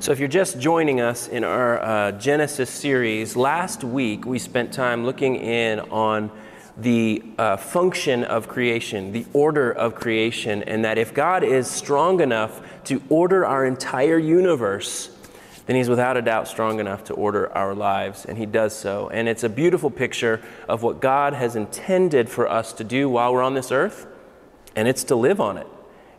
So, if you're just joining us in our uh, Genesis series, last week we spent time looking in on the uh, function of creation, the order of creation, and that if God is strong enough to order our entire universe, then He's without a doubt strong enough to order our lives, and He does so. And it's a beautiful picture of what God has intended for us to do while we're on this earth, and it's to live on it.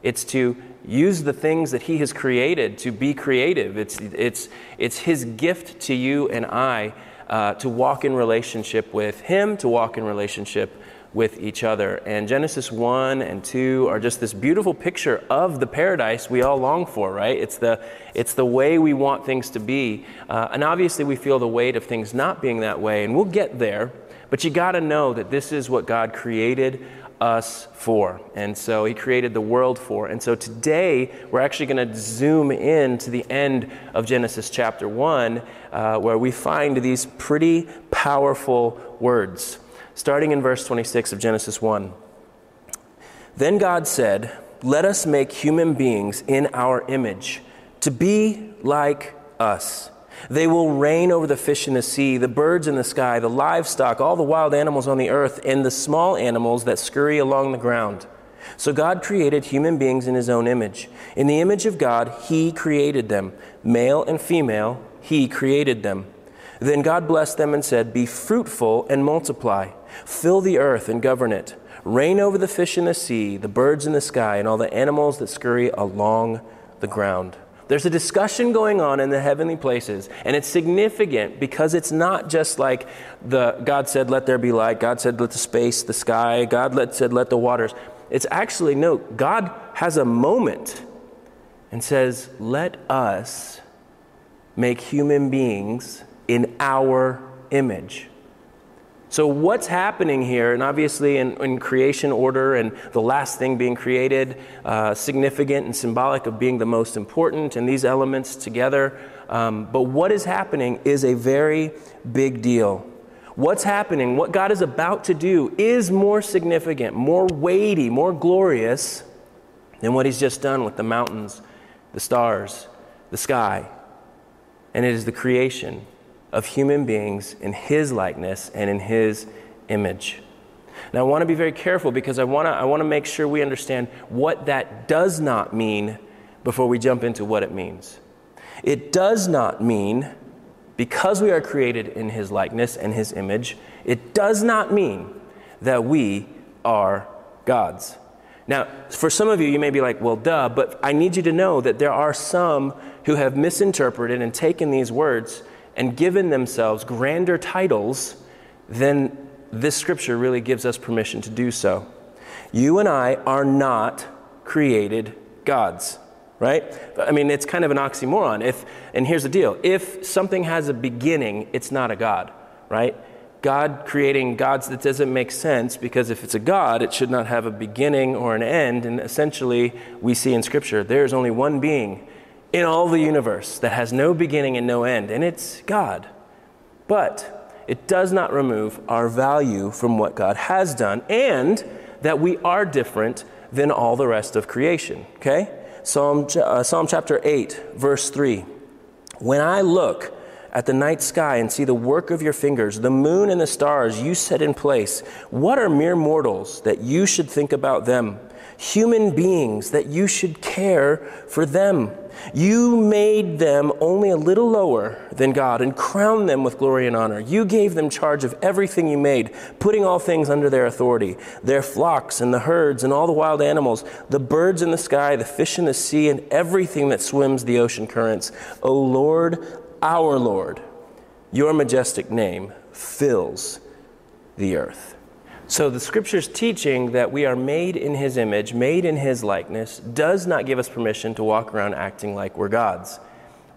It's to use the things that He has created to be creative. It's, it's, it's His gift to you and I uh, to walk in relationship with Him, to walk in relationship with each other. And Genesis 1 and 2 are just this beautiful picture of the paradise we all long for, right? It's the, it's the way we want things to be. Uh, and obviously, we feel the weight of things not being that way, and we'll get there. But you got to know that this is what God created us for. And so he created the world for. And so today we're actually going to zoom in to the end of Genesis chapter 1, uh, where we find these pretty powerful words. Starting in verse 26 of Genesis 1. Then God said, Let us make human beings in our image, to be like us they will reign over the fish in the sea, the birds in the sky, the livestock, all the wild animals on the earth, and the small animals that scurry along the ground. So God created human beings in his own image. In the image of God, he created them. Male and female, he created them. Then God blessed them and said, Be fruitful and multiply, fill the earth and govern it. Reign over the fish in the sea, the birds in the sky, and all the animals that scurry along the ground. There's a discussion going on in the heavenly places, and it's significant because it's not just like the God said, "Let there be light." God said, "Let the space, the sky." God let, said, "Let the waters." It's actually no. God has a moment and says, "Let us make human beings in our image." So, what's happening here, and obviously in, in creation order and the last thing being created, uh, significant and symbolic of being the most important, and these elements together. Um, but what is happening is a very big deal. What's happening, what God is about to do, is more significant, more weighty, more glorious than what He's just done with the mountains, the stars, the sky. And it is the creation of human beings in His likeness and in His image. Now, I want to be very careful because I want to, I want to make sure we understand what that does not mean before we jump into what it means. It does not mean, because we are created in His likeness and His image, it does not mean that we are gods. Now, for some of you, you may be like, well, duh, but I need you to know that there are some who have misinterpreted and taken these words and given themselves grander titles than this scripture really gives us permission to do so. You and I are not created gods, right? I mean, it's kind of an oxymoron. If, and here's the deal if something has a beginning, it's not a God, right? God creating gods that doesn't make sense because if it's a God, it should not have a beginning or an end. And essentially, we see in Scripture there's only one being in all the universe that has no beginning and no end, and it's God. But it does not remove our value from what God has done and that we are different than all the rest of creation. Okay? Psalm, uh, Psalm chapter 8, verse 3. When I look at the night sky and see the work of your fingers, the moon and the stars you set in place, what are mere mortals that you should think about them? Human beings that you should care for them. You made them only a little lower than God and crowned them with glory and honor. You gave them charge of everything you made, putting all things under their authority their flocks and the herds and all the wild animals, the birds in the sky, the fish in the sea, and everything that swims the ocean currents. O Lord, our Lord, your majestic name fills the earth. So the scripture's teaching that we are made in his image, made in his likeness, does not give us permission to walk around acting like we're gods.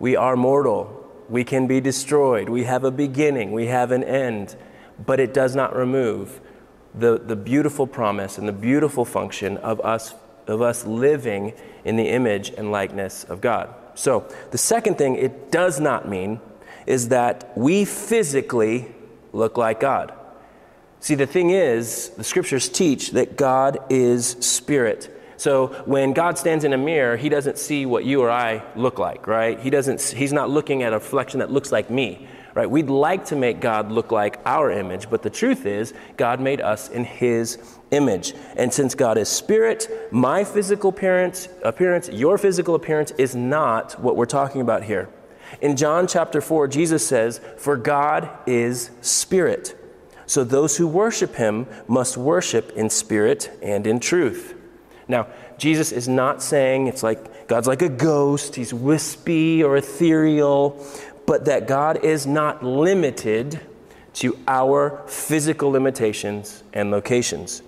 We are mortal. We can be destroyed. We have a beginning. We have an end. But it does not remove the, the beautiful promise and the beautiful function of us, of us living in the image and likeness of God. So, the second thing it does not mean is that we physically look like God. See, the thing is, the scriptures teach that God is spirit. So when God stands in a mirror, he doesn't see what you or I look like, right? He doesn't he's not looking at a reflection that looks like me, right? We'd like to make God look like our image, but the truth is God made us in his image. And since God is spirit, my physical appearance, appearance, your physical appearance is not what we're talking about here. In John chapter 4, Jesus says, "For God is spirit." So those who worship him must worship in spirit and in truth. Now, Jesus is not saying it's like God's like a ghost, he's wispy or ethereal, but that God is not limited to our physical limitations and locations.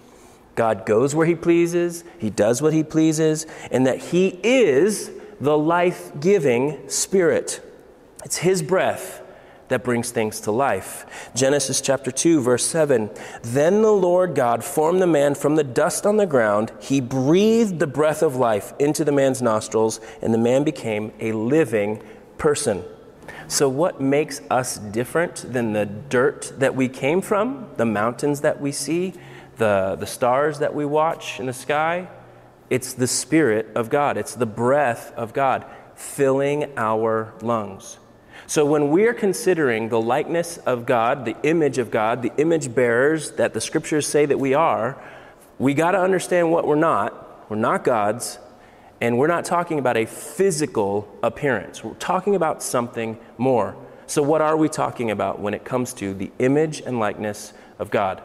God goes where he pleases, he does what he pleases, and that he is the life giving spirit. It's his breath that brings things to life. Genesis chapter 2, verse 7 Then the Lord God formed the man from the dust on the ground. He breathed the breath of life into the man's nostrils, and the man became a living person. So, what makes us different than the dirt that we came from, the mountains that we see, the, the stars that we watch in the sky? It's the Spirit of God, it's the breath of God filling our lungs. So, when we're considering the likeness of God, the image of God, the image bearers that the scriptures say that we are, we got to understand what we're not. We're not gods, and we're not talking about a physical appearance. We're talking about something more. So, what are we talking about when it comes to the image and likeness of God?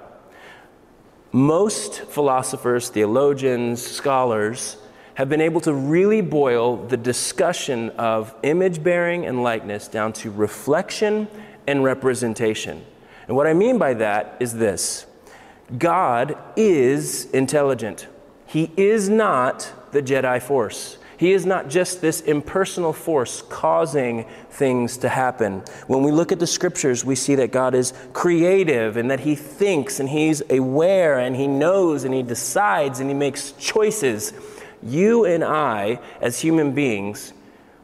Most philosophers, theologians, scholars have been able to really boil the discussion of image bearing and likeness down to reflection and representation. And what I mean by that is this God is intelligent, He is not the Jedi Force. He is not just this impersonal force causing things to happen. When we look at the scriptures, we see that God is creative and that He thinks and He's aware and He knows and He decides and He makes choices you and I, as human beings,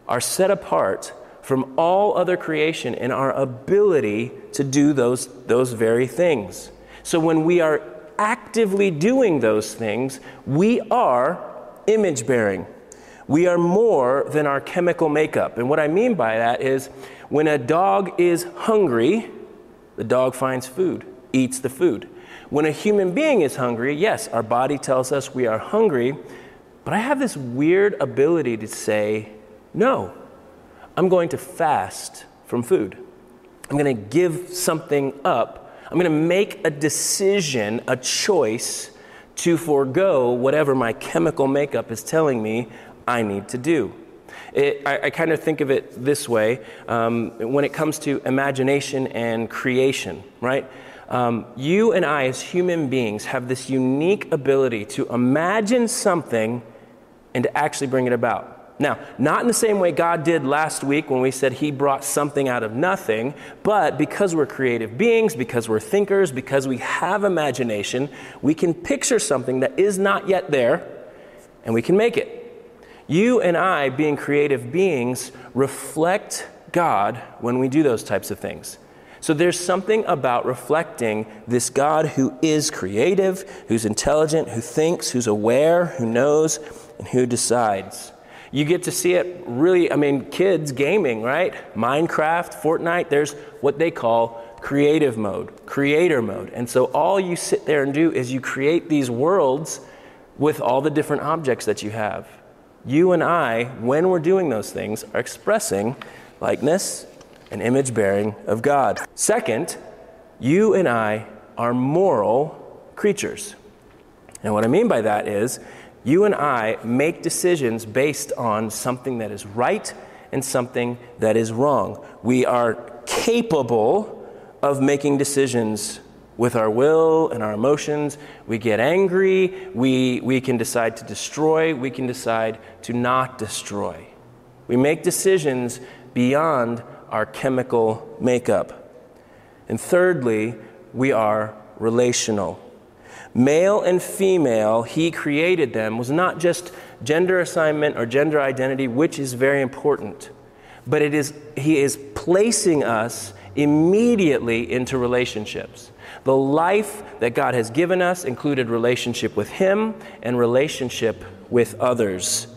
are set apart from all other creation in our ability to do those, those very things. So when we are actively doing those things, we are image bearing. We are more than our chemical makeup. And what I mean by that is when a dog is hungry, the dog finds food, eats the food. When a human being is hungry, yes, our body tells us we are hungry, but I have this weird ability to say, no, I'm going to fast from food. I'm going to give something up. I'm going to make a decision, a choice to forego whatever my chemical makeup is telling me I need to do. It, I, I, kind of think of it this way um, when it comes to imagination and creation, right? Um, you and I, as human beings, have this unique ability to imagine something and to actually bring it about. Now, not in the same way God did last week when we said He brought something out of nothing, but because we're creative beings, because we're thinkers, because we have imagination, we can picture something that is not yet there and we can make it. You and I, being creative beings, reflect God when we do those types of things. So there's something about reflecting this God who is creative, who's intelligent, who thinks, who's aware, who knows, and who decides. You get to see it really, I mean, kids gaming, right? Minecraft, Fortnite, there's what they call creative mode, creator mode. And so all you sit there and do is you create these worlds with all the different objects that you have. You and I, when we're doing those things, are expressing likeness and image bearing of God. Second, you and I are moral creatures. And what I mean by that is you and I make decisions based on something that is right and something that is wrong. We are capable of making decisions with our will and our emotions. We get angry. We, we can decide to destroy. We can decide to not destroy. We make decisions beyond our chemical makeup. And thirdly, we are relational. Male and female, he created them, was not just gender assignment or gender identity, which is very important, but it is, he is placing us immediately into relationships. The life that God has given us included relationship with Him and relationship with others.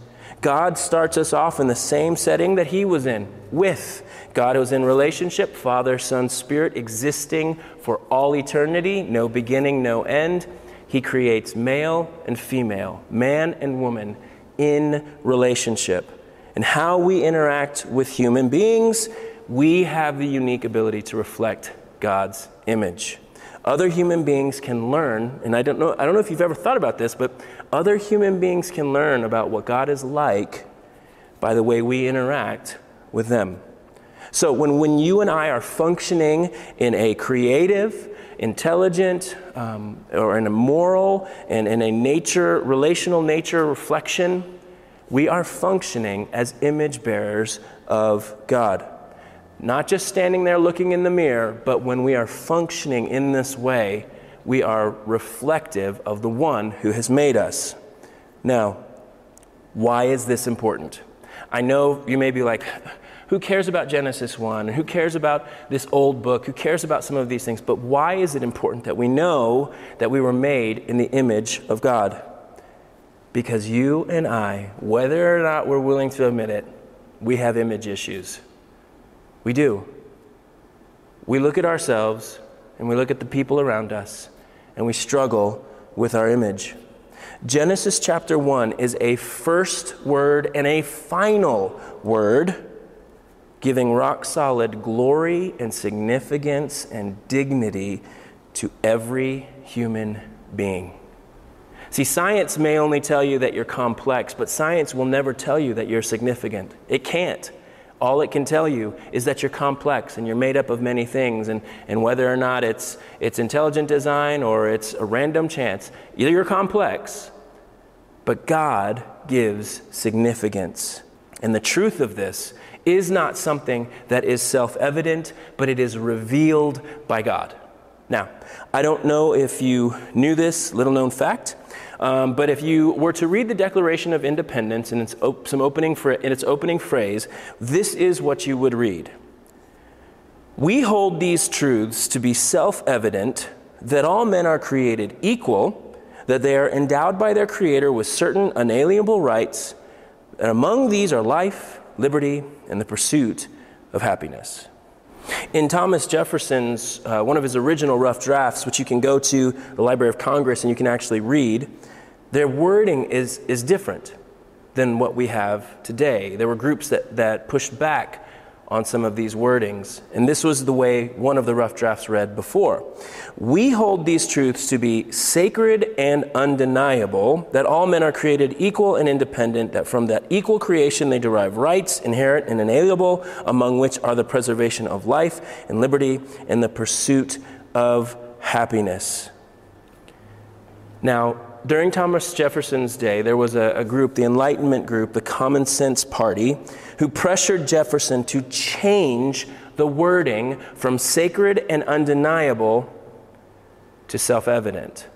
God starts us off in the same setting that He was in, with. God was in relationship, Father, Son, Spirit, existing for all eternity, no beginning, no end. He creates male and female, man and woman in relationship. And how we interact with human beings, we have the unique ability to reflect God's image. Other human beings can learn, and I don't know, I don't know if you've ever thought about this, but other human beings can learn about what God is like by the way we interact with them. So when, when you and I are functioning in a creative, intelligent, um, or in a moral and in a nature, relational nature reflection, we are functioning as image bearers of God. Not just standing there looking in the mirror, but when we are functioning in this way, we are reflective of the one who has made us. Now, why is this important? I know you may be like, who cares about Genesis 1? Who cares about this old book? Who cares about some of these things? But why is it important that we know that we were made in the image of God? Because you and I, whether or not we're willing to admit it, we have image issues. We do. We look at ourselves and we look at the people around us and we struggle with our image. Genesis chapter 1 is a first word and a final word, giving rock solid glory and significance and dignity to every human being. See, science may only tell you that you're complex, but science will never tell you that you're significant. It can't. All it can tell you is that you're complex and you're made up of many things, and, and whether or not it's, it's intelligent design or it's a random chance, either you're complex, but God gives significance. And the truth of this is not something that is self evident, but it is revealed by God. Now, I don't know if you knew this little known fact, um, but if you were to read the Declaration of Independence in its, op- some opening in its opening phrase, this is what you would read We hold these truths to be self evident that all men are created equal, that they are endowed by their Creator with certain unalienable rights, and among these are life, liberty, and the pursuit of happiness. In Thomas Jefferson's, uh, one of his original rough drafts, which you can go to the Library of Congress and you can actually read, their wording is, is different than what we have today. There were groups that, that pushed back on some of these wordings, and this was the way one of the rough drafts read before. We hold these truths to be sacred and undeniable, that all men are created equal and independent, that from that equal creation they derive rights, inherent and inalienable, among which are the preservation of life and liberty and the pursuit of happiness. Now, during Thomas Jefferson's day, there was a, a, group, the Enlightenment group, the Common Sense Party, who pressured Jefferson to change the wording from sacred and undeniable to self evident.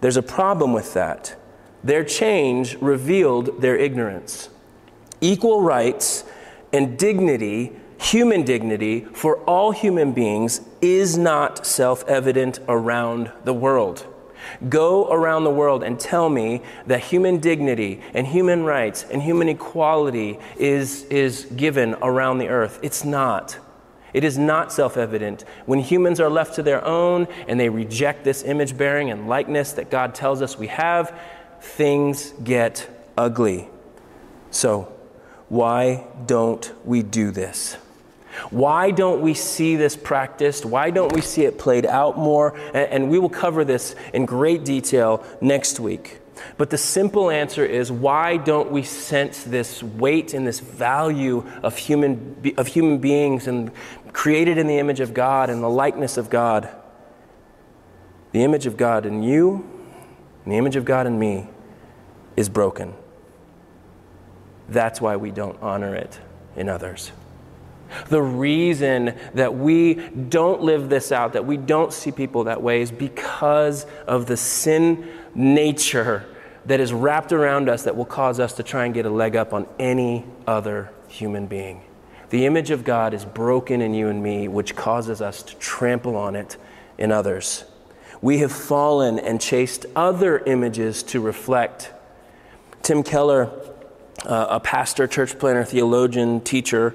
There's a problem with that. Their change revealed their ignorance. Equal rights and dignity, human dignity, for all human beings is not self evident around the world. Go around the world and tell me that human dignity and human rights and human equality is, is given around the earth. It's not. It is not self evident. When humans are left to their own and they reject this image bearing and likeness that God tells us we have, things get ugly. So, why don't we do this? Why don't we see this practiced? Why don't we see it played out more? And, we will cover this in great detail next week. But the simple answer is why don't we sense this weight and this value of human, of human beings and created in the image of God and the likeness of God? The image of God in you and the image of God in me is broken. That's why we don't honor it in others. The reason that we don't live this out, that we don't see people that way, is because of the sin nature that is wrapped around us that will cause us to try and get a leg up on any other human being. The image of God is broken in you and me, which causes us to trample on it in others. We have fallen and chased other images to reflect Tim Keller, uh, a pastor, church planner, theologian, teacher,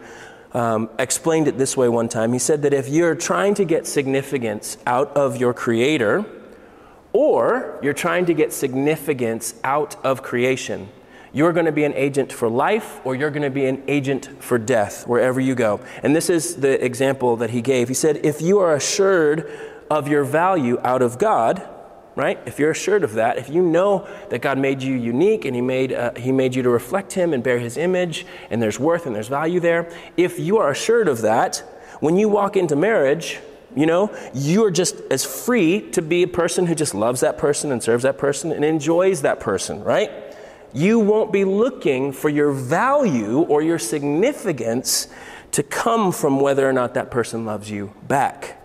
um, explained it this way one time. He said that if you're trying to get significance out of your creator, or you're trying to get significance out of creation, you're going to be an agent for life or you're going to be an agent for death wherever you go. And this is the example that he gave. He said, if you are assured of your value out of God, right? If you're assured of that, if you know that God made you unique and He made, uh, he made you to reflect Him and bear His image, and there's worth and there's value there, if you are assured of that, when you walk into marriage, you know, you are just as free to be a person who just loves that person and serves that person and enjoys that person, right? You won't be looking for your value or your significance to come from whether or not that person loves you back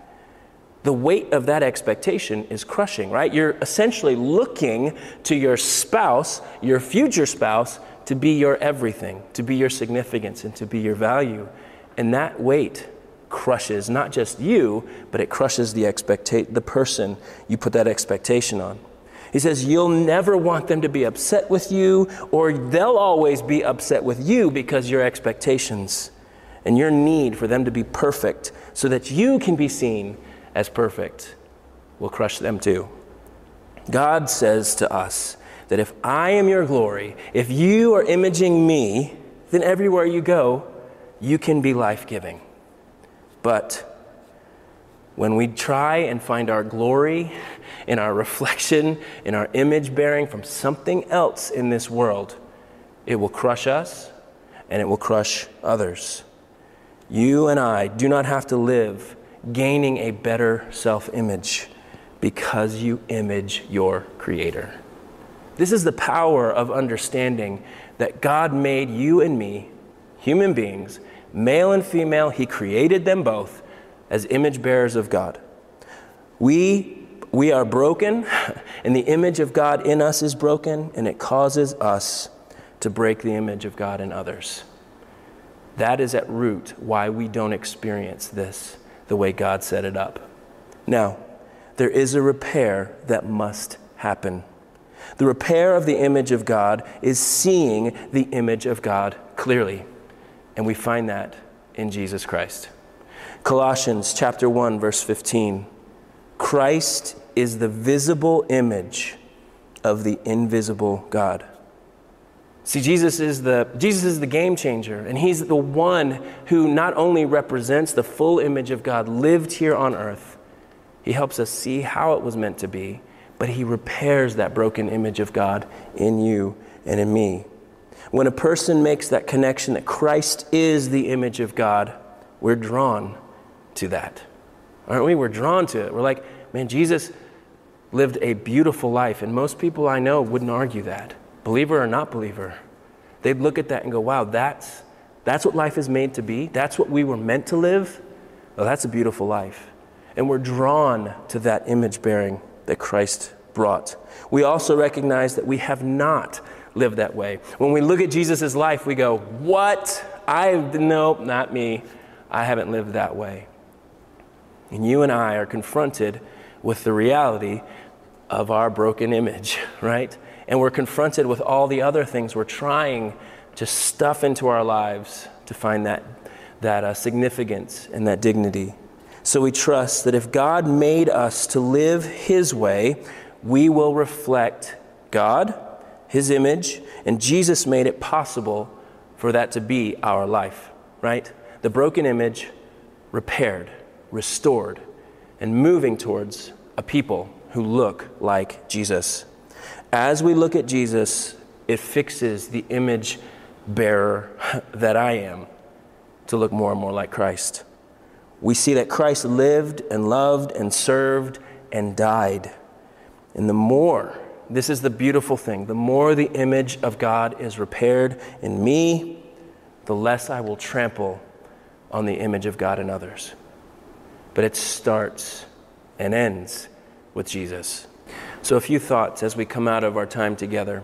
the weight of that expectation is crushing, right? You're essentially looking to your spouse, your future spouse, to be your everything, to be your significance, and to be your value. And that weight crushes not just you, but it crushes the expecta- the person you put that expectation on. He says, You'll never want them to be upset with you, or they'll always be upset with you because your expectations and your need for them to be perfect so that you can be seen as perfect will crush them too. God says to us that if I am your glory, if you are imaging me, then everywhere you go, you can be life giving. But when we try and find our glory in our reflection, in our image bearing from something else in this world, it will crush us and it will crush others. You and I do not have to live gaining a better self image because you image your Creator. This is the power of understanding that God made you and me, human beings, male and female, He created them both as image bearers of God. We, we are broken, and the image of God in us is broken, and it causes us to break the image of God in others. That is at root why we don't experience this the way God set it up. Now, there is a repair that must happen. The repair of the image of God is seeing the image of God clearly. And we find that in Jesus Christ. Colossians chapter 1 verse 15. Christ is the visible image of the invisible God. See, Jesus is, the, Jesus is the game changer, and He's the one who not only represents the full image of God lived here on earth, He helps us see how it was meant to be, but He repairs that broken image of God in you and in me. When a person makes that connection that Christ is the image of God, we're drawn to that. Aren't we? We're drawn to it. We're like, man, Jesus lived a beautiful life, and most people I know wouldn't argue that believer or not believer, they'd look at that and go, wow, that's, that's what life is made to be. That's what we were meant to live. Well, that's a beautiful life. And we're drawn to that image bearing that Christ brought. We also recognize that we have not lived that way. When we look at Jesus' life, we go, What? I, nope, not me. I haven't lived that way. And you and I are confronted with the reality of our broken image, right? And we're confronted with all the other things we're trying to stuff into our lives to find that, that uh, significance and that dignity. So we trust that if God made us to live His way, we will reflect God, His image, and Jesus made it possible for that to be our life, right? The broken image repaired, restored, and moving towards a people who look like Jesus. As we look at Jesus, it fixes the image bearer that I am to look more and more like Christ. We see that Christ lived and loved and served and died. And the more, this is the beautiful thing, the more the image of God is repaired in me, the less I will trample on the image of God in others. But it starts and ends with Jesus. So, a few thoughts as we come out of our time together.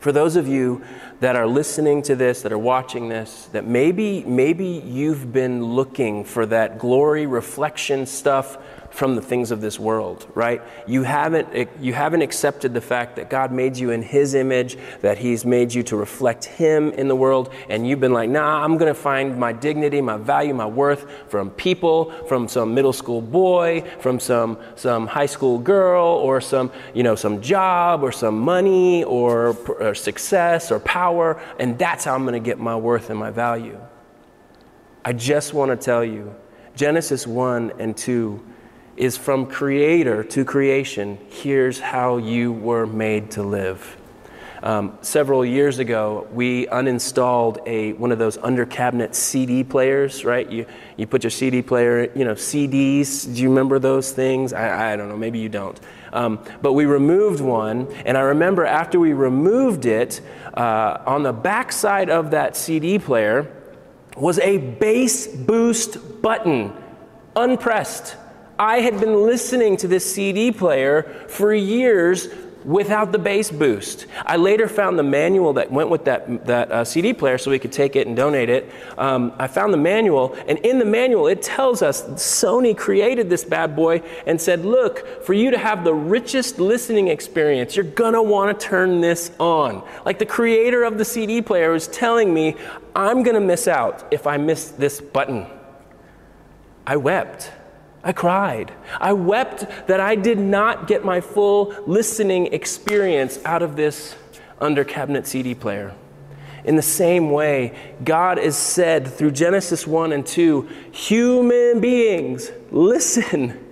For those of you that are listening to this, that are watching this, that maybe, maybe you've been looking for that glory reflection stuff from the things of this world, right? You haven't, you haven't accepted the fact that God made you in His image, that He's made you to reflect Him in the world, and you've been like, nah, I'm going to find my dignity, my value, my worth from people, from some middle school boy, from some, some high school girl, or some, you know, some job, or some money, or, or success, or power, and that's how I'm going to get my worth and my value. I just want to tell you Genesis 1 and 2 is from creator to creation. Here's how you were made to live. Um, several years ago, we uninstalled a one of those under cabinet CD players. Right, you you put your CD player, you know, CDs. Do you remember those things? I, I don't know. Maybe you don't. Um, but we removed one, and I remember after we removed it, uh, on the back side of that CD player was a bass boost button, unpressed. I had been listening to this CD player for years without the bass boost. I later found the manual that went with that, that uh, CD player so we could take it and donate it. Um, I found the manual, and in the manual, it tells us Sony created this bad boy and said, Look, for you to have the richest listening experience, you're gonna wanna turn this on. Like the creator of the CD player was telling me, I'm gonna miss out if I miss this button. I wept. I cried. I wept that I did not get my full listening experience out of this under cabinet CD player. In the same way, God is said through Genesis 1 and 2 human beings, listen.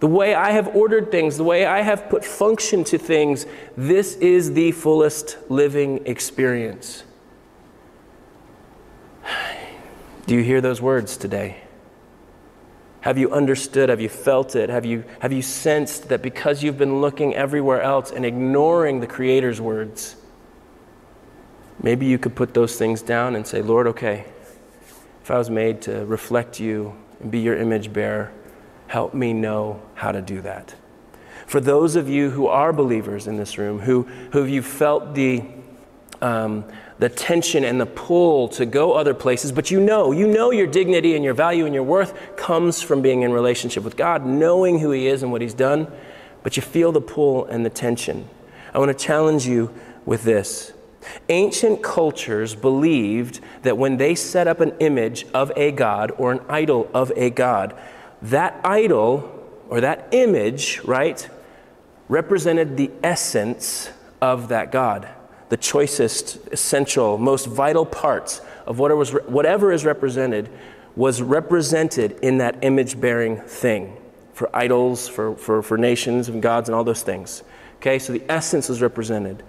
The way I have ordered things, the way I have put function to things, this is the fullest living experience. Do you hear those words today? Have you understood? Have you felt it? Have you, have you sensed that because you've been looking everywhere else and ignoring the Creator's words, maybe you could put those things down and say, Lord, okay, if I was made to reflect you and be your image bearer, help me know how to do that. For those of you who are believers in this room, who, who have you felt the, um, the tension and the pull to go other places, but you know, you know your dignity and your value and your worth comes from being in relationship with God, knowing who He is and what He's done, but you feel the pull and the tension. I want to challenge you with this. Ancient cultures believed that when they set up an image of a god or an idol of a god, that idol or that image, right, represented the essence of that god the choicest, essential, most vital parts of whatever is represented was represented in that image bearing thing for idols, for, for, for nations and gods, and all those things. Okay, so the essence was represented.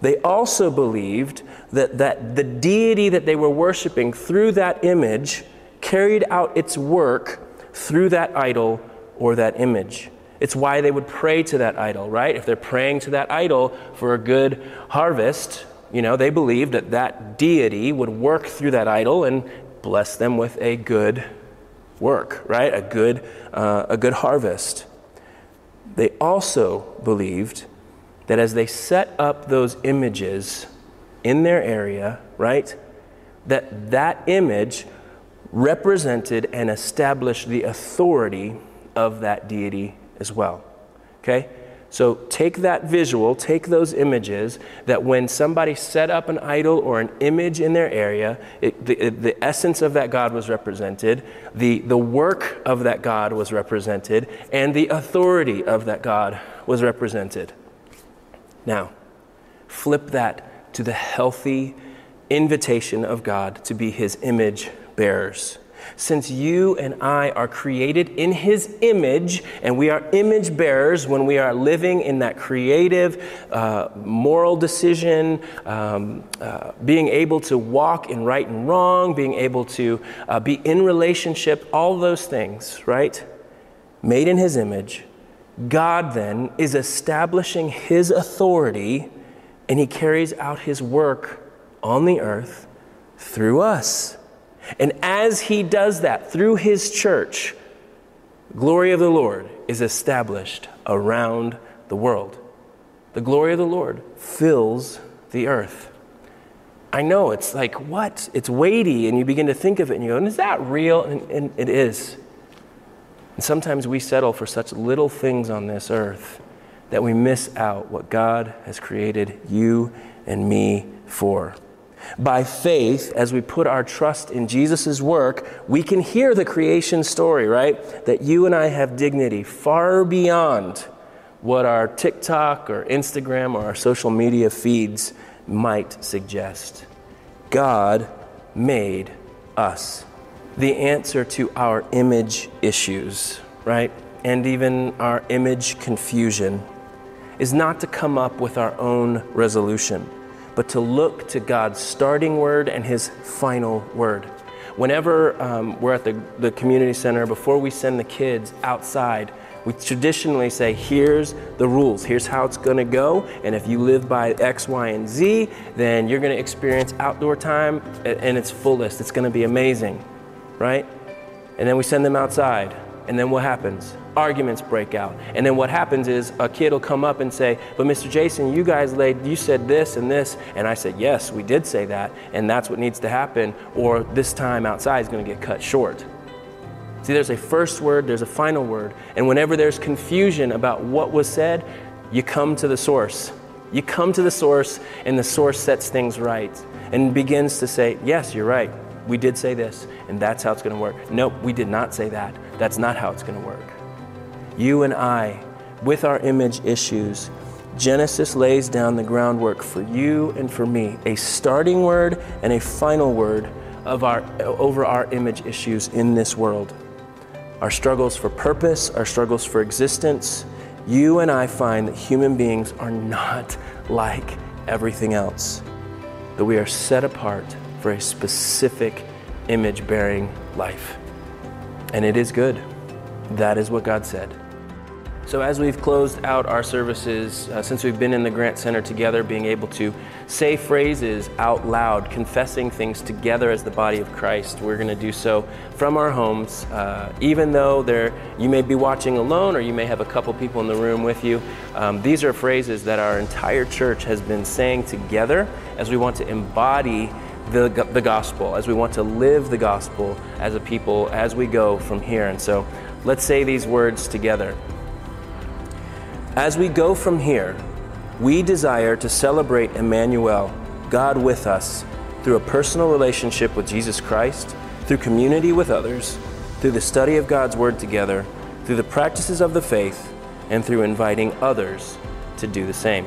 They also believed that, that the deity that they were worshiping through that image carried out its work through that idol or that image. It's why they would pray to that idol, right? If they're praying to that idol for a good harvest, you know, they believed that that deity would work through that idol and bless them with a good work, right? A good, uh, a good harvest. They also believed that as they set up those images in their area, right, that that image represented and established the authority of that deity as well. Okay? So take that visual, take those images that when somebody set up an idol or an image in their area, it, the, the essence of that God was represented, the, the work of that God was represented, and the authority of that God was represented. Now, flip that to the healthy invitation of God to be his image bearers since you and I are created in His image, and we are image bearers when we are living in that creative, uh, moral decision, um, uh, being able to walk in right and wrong, being able to uh, be in relationship, all those things, right? Made in His image. God then is establishing His authority, and He carries out His work on the earth through us. And as he does that through his church, glory of the Lord is established around the world. The glory of the Lord fills the earth. I know it's like, what? It's weighty, and you begin to think of it and you go, and is that real? And, and it is. And sometimes we settle for such little things on this earth that we miss out what God has created you and me for. By faith, as we put our trust in Jesus' work, we can hear the creation story, right? That you and I have dignity far beyond what our TikTok or Instagram or our social media feeds might suggest. God made us. The answer to our image issues, right? And even our image confusion is not to come up with our own resolution but to look to God's starting word and his final word. Whenever um, we're at the, the community center, before we send the kids outside, we traditionally say, here's the rules, here's how it's gonna go, and if you live by X, Y, and Z, then you're gonna experience outdoor time in its fullest. It's gonna be amazing, right? And then we send them outside, and then what happens? arguments break out. And then what happens is a kid will come up and say, But Mr. Jason, you guys laid, you said this and this. And I said, Yes, we did say that. And that's what needs to happen. Or this time outside is going to get cut short. See, there's a first word, there's a final word. And whenever there's confusion about what was said, you come to the source. You come to the source, and the source sets things right and begins to say, Yes, you're right. We did say this, and that's how it's going to work. Nope, we did not say that. That's not how it's going to work you and I, with our image issues, Genesis lays down the groundwork for you and for me, a starting word and a final word of our, over our image issues in this world. Our struggles for purpose, our struggles for existence. You and I find that human beings are not like everything else, that we are set apart for a specific image bearing life. And it is good. That is what God said. So, as we've closed out our services, uh, since we've been in the Grant Center together, being able to say phrases out loud, confessing things together as the body of Christ, we're going to do so from our homes. Uh, even though there, you may be watching alone or you may have a couple people in the room with you, um, these are phrases that our entire church has been saying together as we want to embody the, the gospel, as we want to live the gospel as a people as we go from here. And so, let's say these words together. As we go from here, we desire to celebrate Emmanuel, God with us, through a personal relationship with Jesus Christ, through community with others, through the study of God's Word together, through the practices of the faith, and through inviting others to do the same.